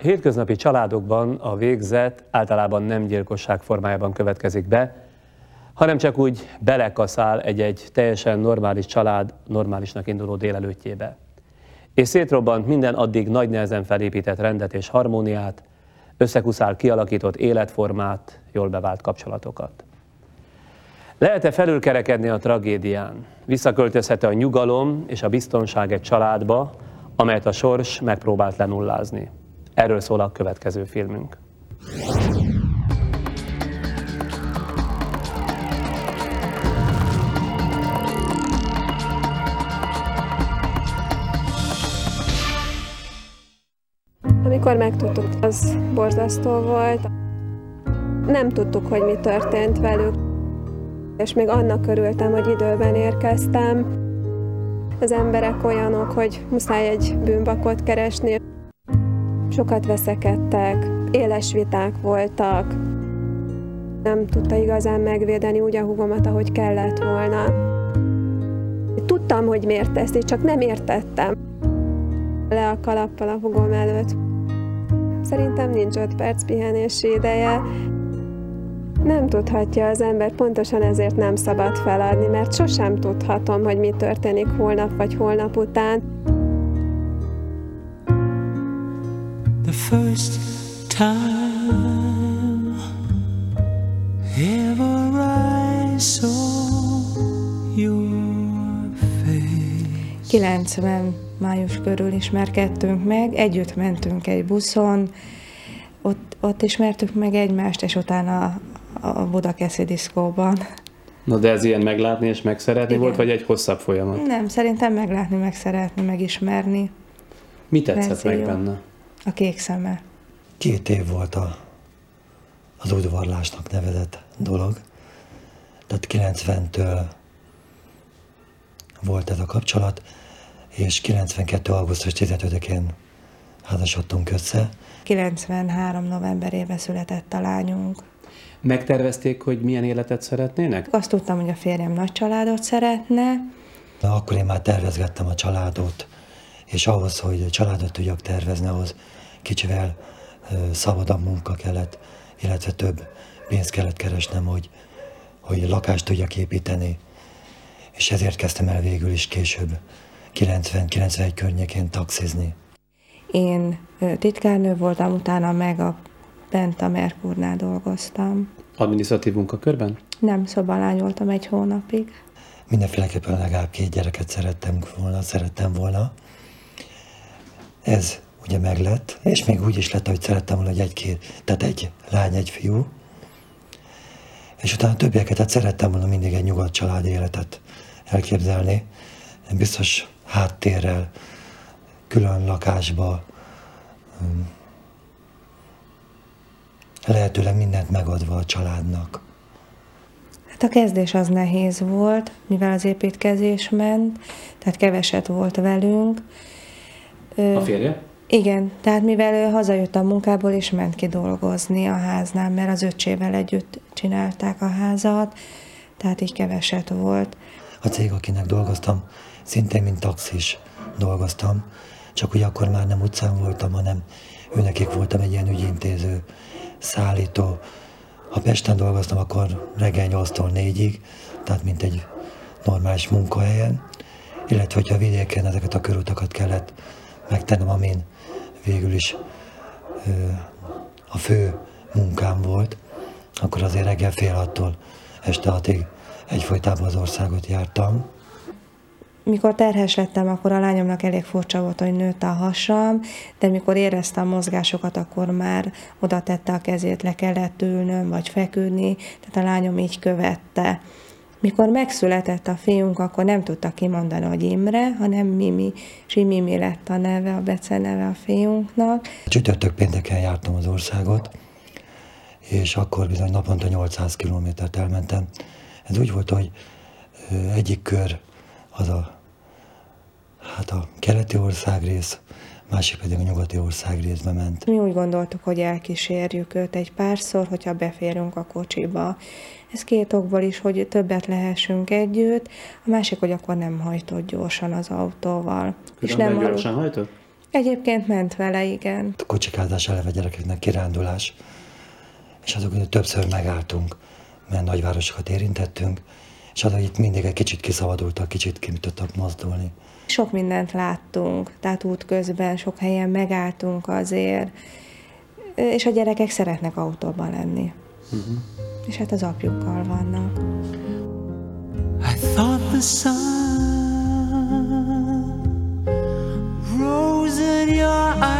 hétköznapi családokban a végzet általában nem gyilkosság formájában következik be, hanem csak úgy belekaszál egy-egy teljesen normális család normálisnak induló délelőttjébe. És szétrobbant minden addig nagy nehezen felépített rendet és harmóniát, összekuszál kialakított életformát, jól bevált kapcsolatokat. Lehet-e felülkerekedni a tragédián? Visszaköltözhet-e a nyugalom és a biztonság egy családba, amelyet a sors megpróbált lenullázni? Erről szól a következő filmünk. Amikor megtudtuk, az borzasztó volt. Nem tudtuk, hogy mi történt velük. És még annak örültem, hogy időben érkeztem. Az emberek olyanok, hogy muszáj egy bűnbakot keresni. Sokat veszekedtek, éles viták voltak. Nem tudta igazán megvédeni úgy a hugomat, ahogy kellett volna. Tudtam, hogy miért teszi, csak nem értettem. Le a kalappal a hugom előtt. Szerintem nincs 5 perc pihenési ideje. Nem tudhatja az ember, pontosan ezért nem szabad feladni, mert sosem tudhatom, hogy mi történik holnap vagy holnap után. First time ever I saw your face. 90 május körül ismerkedtünk meg, együtt mentünk egy buszon, ott, ott ismertük meg egymást, és utána a Budakeszi diszkóban. Na de ez ilyen meglátni és megszeretni Igen. volt, vagy egy hosszabb folyamat? Nem, szerintem meglátni, megszeretni, megismerni. Mi tetszett Verzió. meg benne? A kék szeme. Két év volt a, az udvarlásnak nevezett dolog. Tehát 90-től volt ez a kapcsolat és 92. augusztus 15-én házasodtunk össze. 93. novemberében született a lányunk. Megtervezték, hogy milyen életet szeretnének? Azt tudtam, hogy a férjem nagy családot szeretne. Na, akkor én már tervezgettem a családot, és ahhoz, hogy családot tudjak tervezni, ahhoz kicsivel szabadabb munka kellett, illetve több pénzt kellett keresnem, hogy, hogy lakást tudjak építeni. És ezért kezdtem el végül is később 90-91 környékén taxizni. Én titkárnő voltam, utána meg a bent a Merkurnál dolgoztam. Adminisztratív munkakörben? Nem, szobalány voltam egy hónapig. Mindenféleképpen legalább két gyereket szerettem volna, szerettem volna. Ez ugye meglett, és még úgy is lett, hogy szerettem volna, hogy egy-két, tehát egy lány, egy fiú. És utána többieket, tehát szerettem volna mindig egy nyugodt család életet elképzelni. Biztos háttérrel, külön lakásba, lehetőleg mindent megadva a családnak. Hát a kezdés az nehéz volt, mivel az építkezés ment, tehát keveset volt velünk. A férje? Igen, tehát mivel ő hazajött a munkából, és ment ki dolgozni a háznál, mert az öcsével együtt csinálták a házat, tehát így keveset volt. A cég, akinek dolgoztam, szintén mint taxis dolgoztam, csak hogy akkor már nem utcán voltam, hanem őnekik voltam egy ilyen ügyintéző, szállító. Ha Pesten dolgoztam, akkor reggel 8-tól 4-ig, tehát mint egy normális munkahelyen, illetve hogyha vidéken ezeket a körutakat kellett megtennem, amin végül is ö, a fő munkám volt, akkor azért reggel fél attól este hatig egyfolytában az országot jártam, mikor terhes lettem, akkor a lányomnak elég furcsa volt, hogy nőtt a hasam, de mikor éreztem a mozgásokat, akkor már oda tette a kezét, le kellett ülnöm, vagy feküdni, tehát a lányom így követte. Mikor megszületett a fiunk, akkor nem tudta kimondani, hogy Imre, hanem Mimi, és Mimi lett a neve, a beceneve a fiunknak. Csütörtök pénteken jártam az országot, és akkor bizony naponta 800 kilométert elmentem. Ez úgy volt, hogy egyik kör az a, hát a keleti országrész, másik pedig a nyugati országrészbe ment. Mi úgy gondoltuk, hogy elkísérjük őt egy párszor, hogyha beférünk a kocsiba. Ez két okból is, hogy többet lehessünk együtt, a másik, hogy akkor nem hajtott gyorsan az autóval. Különben és nem gyorsan hajtott? Egyébként ment vele, igen. A kocsikázás eleve gyerekeknek kirándulás, és azok hogy többször megálltunk, mert nagyvárosokat érintettünk, és azok itt mindig egy kicsit kiszabadultak, kicsit ki tudtak mozdulni. Sok mindent láttunk, tehát útközben sok helyen megálltunk azért, és a gyerekek szeretnek autóban lenni. Uh-huh. És hát az apjukkal vannak. I thought the sun rose in your eyes.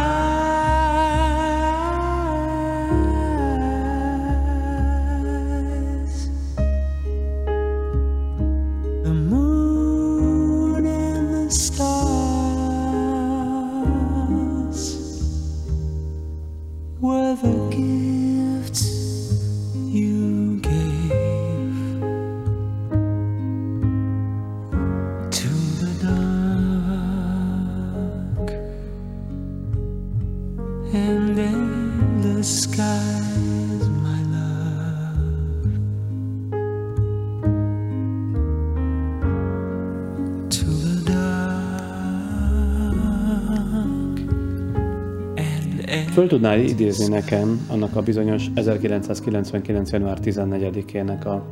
Föl tudnál idézni nekem annak a bizonyos 1999. január 14-ének a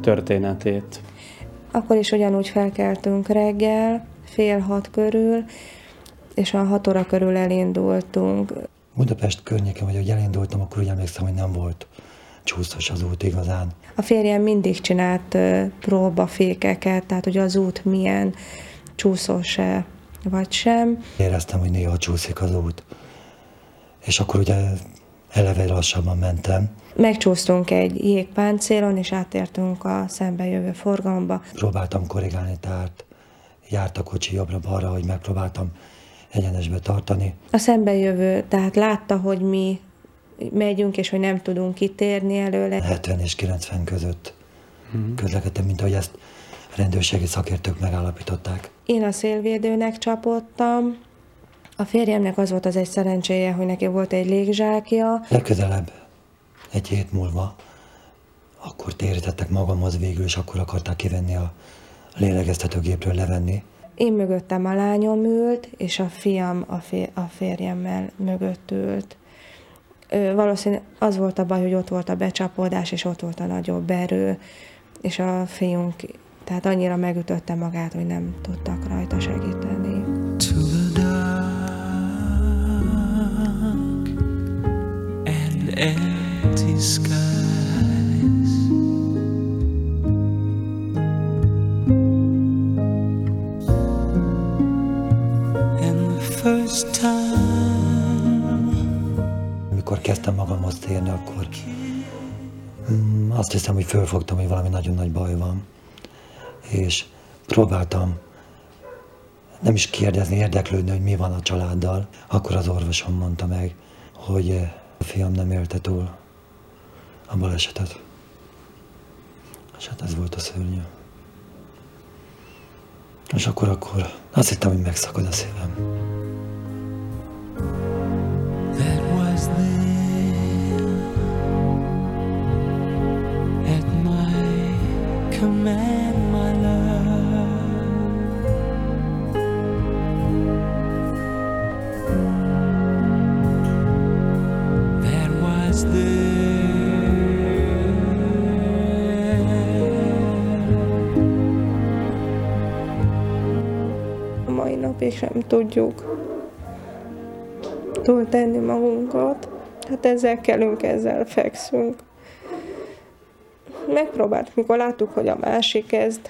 történetét? Akkor is ugyanúgy felkeltünk reggel, fél hat körül, és a hat óra körül elindultunk. Budapest környéken, vagy hogy elindultam, akkor úgy emlékszem, hogy nem volt csúszos az út igazán. A férjem mindig csinált próbafékeket, tehát hogy az út milyen csúszós-e vagy sem. Éreztem, hogy néha csúszik az út. És akkor ugye eleve lassabban mentem. Megcsúsztunk egy jégpáncélon, és átértünk a szembe jövő forgalomba. Próbáltam korrigálni, tehát járt a kocsi jobbra-balra, hogy megpróbáltam egyenesbe tartani. A szembe jövő, tehát látta, hogy mi megyünk, és hogy nem tudunk kitérni előle. 70 és 90 között közlekedtem, mint ahogy ezt rendőrségi szakértők megállapították. Én a szélvédőnek csapottam, a férjemnek az volt az egy szerencséje, hogy neki volt egy légzsákja, Legközelebb, egy hét múlva, akkor térítettek magamhoz végül, és akkor akarták kivenni a lélegeztetőgépről levenni. Én mögöttem a lányom ült, és a fiam a, fér, a férjemmel mögött ült. Ö, valószínűleg az volt a baj, hogy ott volt a becsapódás, és ott volt a nagyobb erő, és a fiunk, tehát annyira megütötte magát, hogy nem tudtak rajta segíteni. Empty skies. And the first time Amikor kezdtem magamhoz térni, akkor mm, azt hiszem, hogy fölfogtam, hogy valami nagyon nagy baj van. És próbáltam nem is kérdezni, érdeklődni, hogy mi van a családdal. Akkor az orvosom mondta meg, hogy eh, a fiam nem élte túl a balesetet. És hát ez volt a szörnyű. És akkor, akkor azt hittem, hogy megszakad a szívem. command, A mai napig sem tudjuk túltenni magunkat. Hát ezzel kelünk, ezzel fekszünk. Megpróbált, mikor láttuk, hogy a másik kezd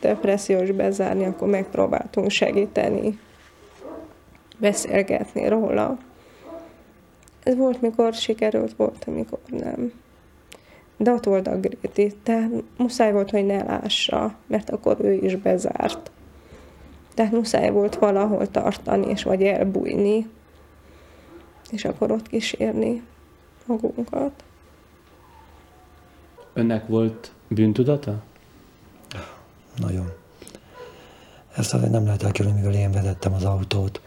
depressziós bezárni, akkor megpróbáltunk segíteni, beszélgetni róla. Ez volt, mikor sikerült, volt, amikor nem. De ott volt a Gréti, tehát muszáj volt, hogy ne lássa, mert akkor ő is bezárt. Tehát muszáj volt valahol tartani, és vagy elbújni, és akkor ott kísérni magunkat. Önnek volt bűntudata? Nagyon. Ezt azért nem lehet elkerülni, mivel én vezettem az autót.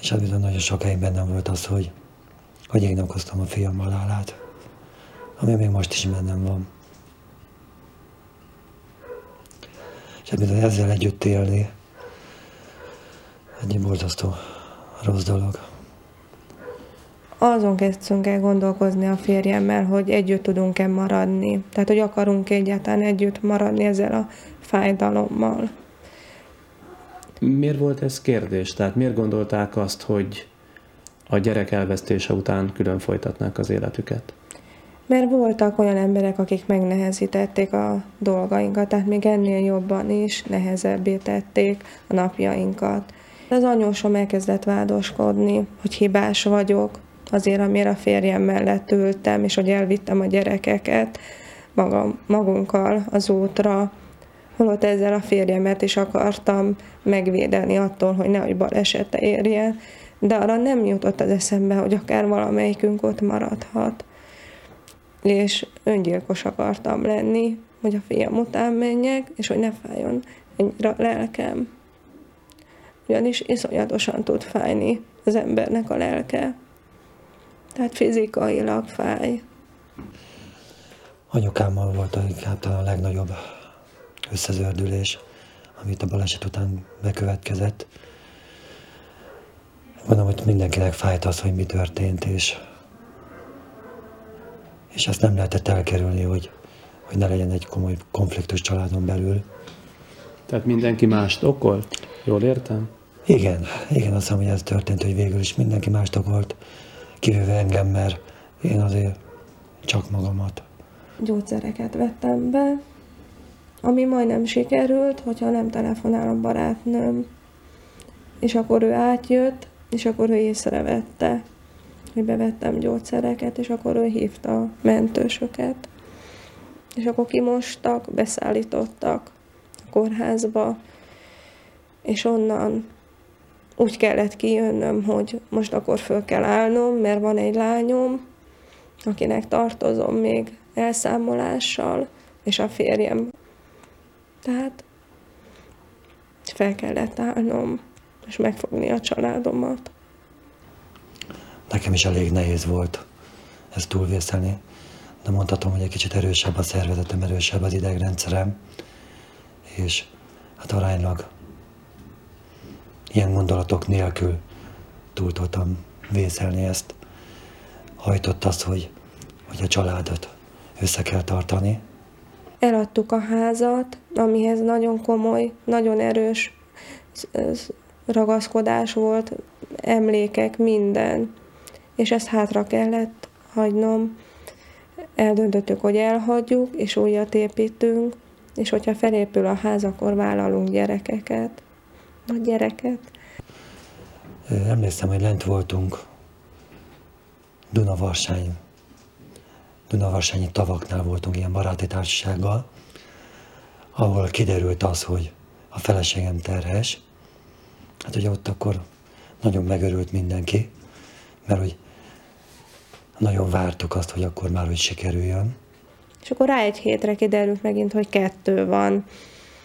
És bizony nagyon sokáig bennem volt az, hogy, hogy én okoztam a fiam halálát. Ami még most is bennem van. És hát bizony ezzel együtt élni, Egy borzasztó rossz dolog. Azon kezdtünk el gondolkozni a férjemmel, hogy együtt tudunk-e maradni. Tehát, hogy akarunk egyáltalán együtt maradni ezzel a fájdalommal. Miért volt ez kérdés? Tehát miért gondolták azt, hogy a gyerek elvesztése után külön folytatnák az életüket? Mert voltak olyan emberek, akik megnehezítették a dolgainkat, tehát még ennél jobban is nehezebbé tették a napjainkat. Az anyósom elkezdett vádoskodni, hogy hibás vagyok, azért, amire a férjem mellett ültem, és hogy elvittem a gyerekeket magam, magunkkal az útra, holott ezzel a férjemet is akartam megvédeni attól, hogy nehogy balesete érjen, de arra nem jutott az eszembe, hogy akár valamelyikünk ott maradhat. És öngyilkos akartam lenni, hogy a fiam után menjek, és hogy ne fájjon ennyire a lelkem. Ugyanis iszonyatosan tud fájni az embernek a lelke. Tehát fizikailag fáj. Anyukámmal volt inkább talán a legnagyobb összezördülés, amit a baleset után bekövetkezett. Mondom, hogy mindenkinek fájt az, hogy mi történt, és, és azt nem lehetett elkerülni, hogy, hogy ne legyen egy komoly konfliktus családon belül. Tehát mindenki mást okolt? Jól értem? Igen, igen, azt hiszem, hogy ez történt, hogy végül is mindenki mást okolt, kivéve engem, mert én azért csak magamat. Gyógyszereket vettem be, ami majdnem sikerült, hogyha nem telefonál a barátnőm. És akkor ő átjött, és akkor ő észrevette, hogy bevettem gyógyszereket, és akkor ő hívta a mentősöket. És akkor kimostak, beszállítottak a kórházba, és onnan úgy kellett kijönnöm, hogy most akkor föl kell állnom, mert van egy lányom, akinek tartozom még elszámolással, és a férjem. Tehát fel kellett állnom, és megfogni a családomat. Nekem is elég nehéz volt ezt túlvészelni, de mondhatom, hogy egy kicsit erősebb a szervezetem, erősebb az idegrendszerem, és hát aránylag ilyen gondolatok nélkül túl tudtam vészelni ezt. Hajtott az, hogy, hogy a családot össze kell tartani. Eladtuk a házat, amihez nagyon komoly, nagyon erős ragaszkodás volt, emlékek, minden. És ezt hátra kellett hagynom. Eldöntöttük, hogy elhagyjuk, és újat építünk, és hogyha felépül a ház, akkor vállalunk gyerekeket. A gyereket. Emlékszem, hogy lent voltunk Dunavarsány, Dunavarsanyi tavaknál voltunk ilyen baráti társasággal, ahol kiderült az, hogy a feleségem terhes. Hát ugye ott akkor nagyon megörült mindenki, mert hogy nagyon vártuk azt, hogy akkor már hogy sikerüljön. És akkor rá egy hétre kiderült megint, hogy kettő van.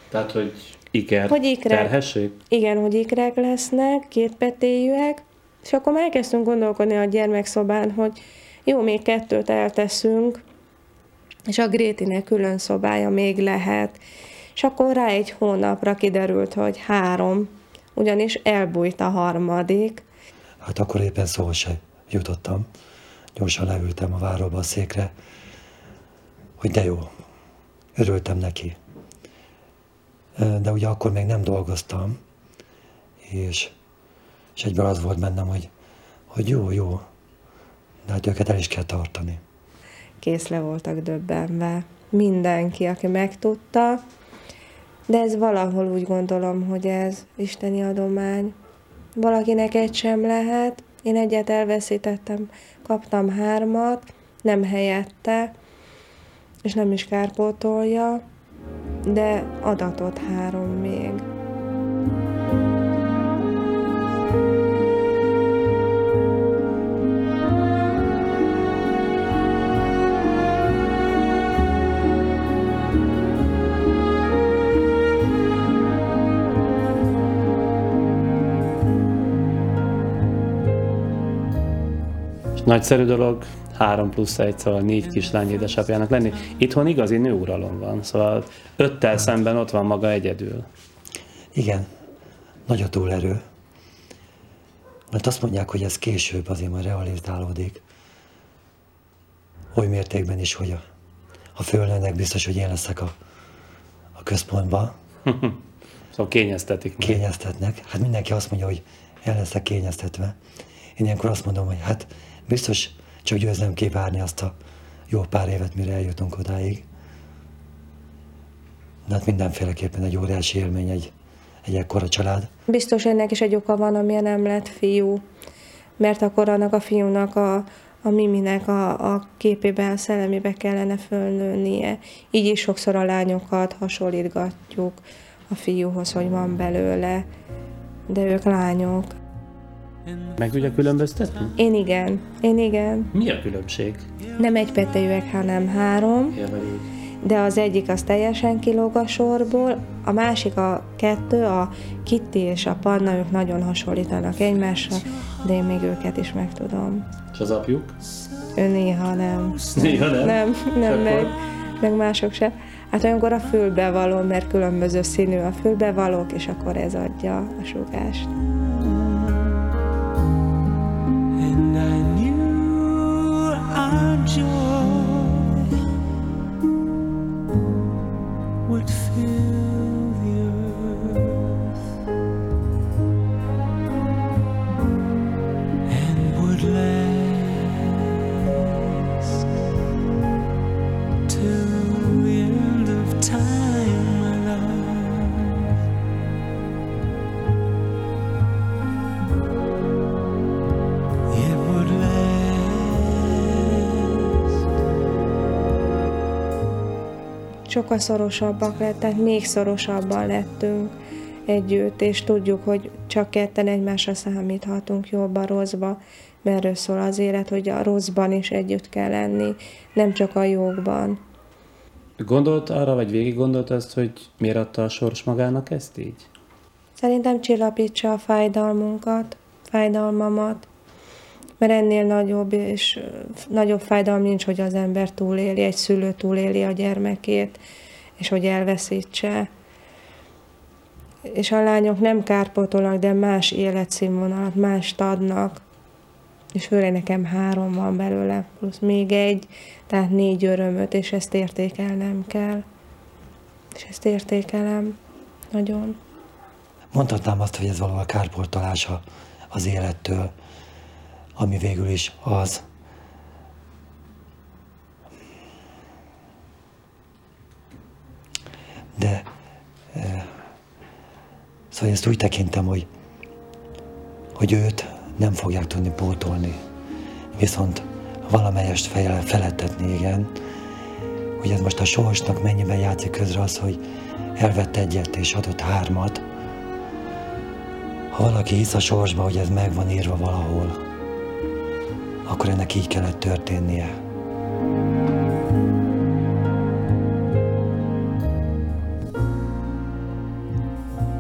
Tehát, hogy iker Hogy ikrek. terhesség? Igen, hogy ikrek lesznek, kétpetéjűek, és akkor már elkezdtünk gondolkodni a gyermekszobán, hogy jó, még kettőt elteszünk, és a Grétinek külön szobája még lehet. És akkor rá egy hónapra kiderült, hogy három, ugyanis elbújt a harmadik. Hát akkor éppen szó se jutottam. Gyorsan leültem a váróba a székre, hogy de jó, örültem neki. De ugye akkor még nem dolgoztam, és, és egyből az volt bennem, hogy, hogy jó, jó, de hát őket el is kell tartani. Kész le voltak döbbenve. Mindenki, aki megtudta, de ez valahol úgy gondolom, hogy ez isteni adomány. Valakinek egy sem lehet, én egyet elveszítettem, kaptam hármat, nem helyette, és nem is kárpótolja, de adatot három még. Nagyszerű dolog, három plusz egy, szóval négy kislány édesapjának lenni. Itthon igazi nőuralom van, szóval öttel szemben ott van maga egyedül. Igen, nagy a túlerő. Mert azt mondják, hogy ez később azért majd realizálódik. Oly mértékben is, hogy a, ha föllennek, biztos, hogy én leszek a, a központban, Szóval kényeztetik meg. kényeztetnek. Hát mindenki azt mondja, hogy el leszek kényeztetve. Én ilyenkor azt mondom, hogy hát biztos csak győznem kivárni azt a jó pár évet, mire eljutunk odáig. De hát mindenféleképpen egy óriási élmény egy, egy ekkora család. Biztos ennek is egy oka van, amilyen nem lett fiú. Mert akkor annak a fiúnak a, a miminek a, a képébe, a szellemébe kellene fölnőnie. Így is sokszor a lányokat hasonlítgatjuk a fiúhoz, hogy van belőle, de ők lányok. Meg tudja különböztetni? Én igen, én igen. Mi a különbség? Nem egy petejűek, hanem három, Ja, vagy így. de az egyik az teljesen kilóg a sorból, a másik a kettő, a Kitty és a Panna, ők nagyon hasonlítanak egymásra, de én még őket is meg tudom. És az apjuk? Ő néha nem. Néha nem. Nem, nem meg, meg mások se. Hát olyankor a fülbevaló, mert különböző színű a fülbevalók, és akkor ez adja a sugást. Sokkal szorosabbak lett, tehát még szorosabban lettünk együtt, és tudjuk, hogy csak ketten egymásra számíthatunk jobban, rosszba, mert erről szól az élet, hogy a rosszban is együtt kell lenni, nem csak a jókban. Gondolt arra, vagy végig gondolt azt, hogy miért adta a sors magának ezt így? Szerintem csillapítsa a fájdalmunkat, fájdalmamat, mert ennél nagyobb és nagyobb fájdalom nincs, hogy az ember túléli, egy szülő túléli a gyermekét, és hogy elveszítse. És a lányok nem kárpótolnak, de más életszínvonalat, mást adnak. És főleg nekem három van belőle, plusz még egy, tehát négy örömöt, és ezt értékelnem kell. És ezt értékelem nagyon. Mondhatnám azt, hogy ez valahol kárportolása az élettől, ami végül is az. De eh, szóval ezt úgy tekintem, hogy, hogy őt nem fogják tudni pótolni. Viszont valamelyest felettetni, igen. Hogy ez most a sorsnak mennyiben játszik közre az, hogy elvett egyet és adott hármat, ha valaki hisz a sorsba, hogy ez meg van írva valahol, akkor ennek így kellett történnie.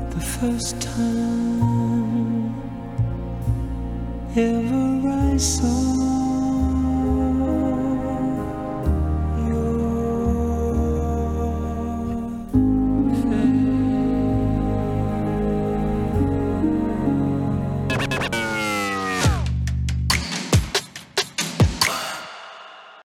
The first time ever I saw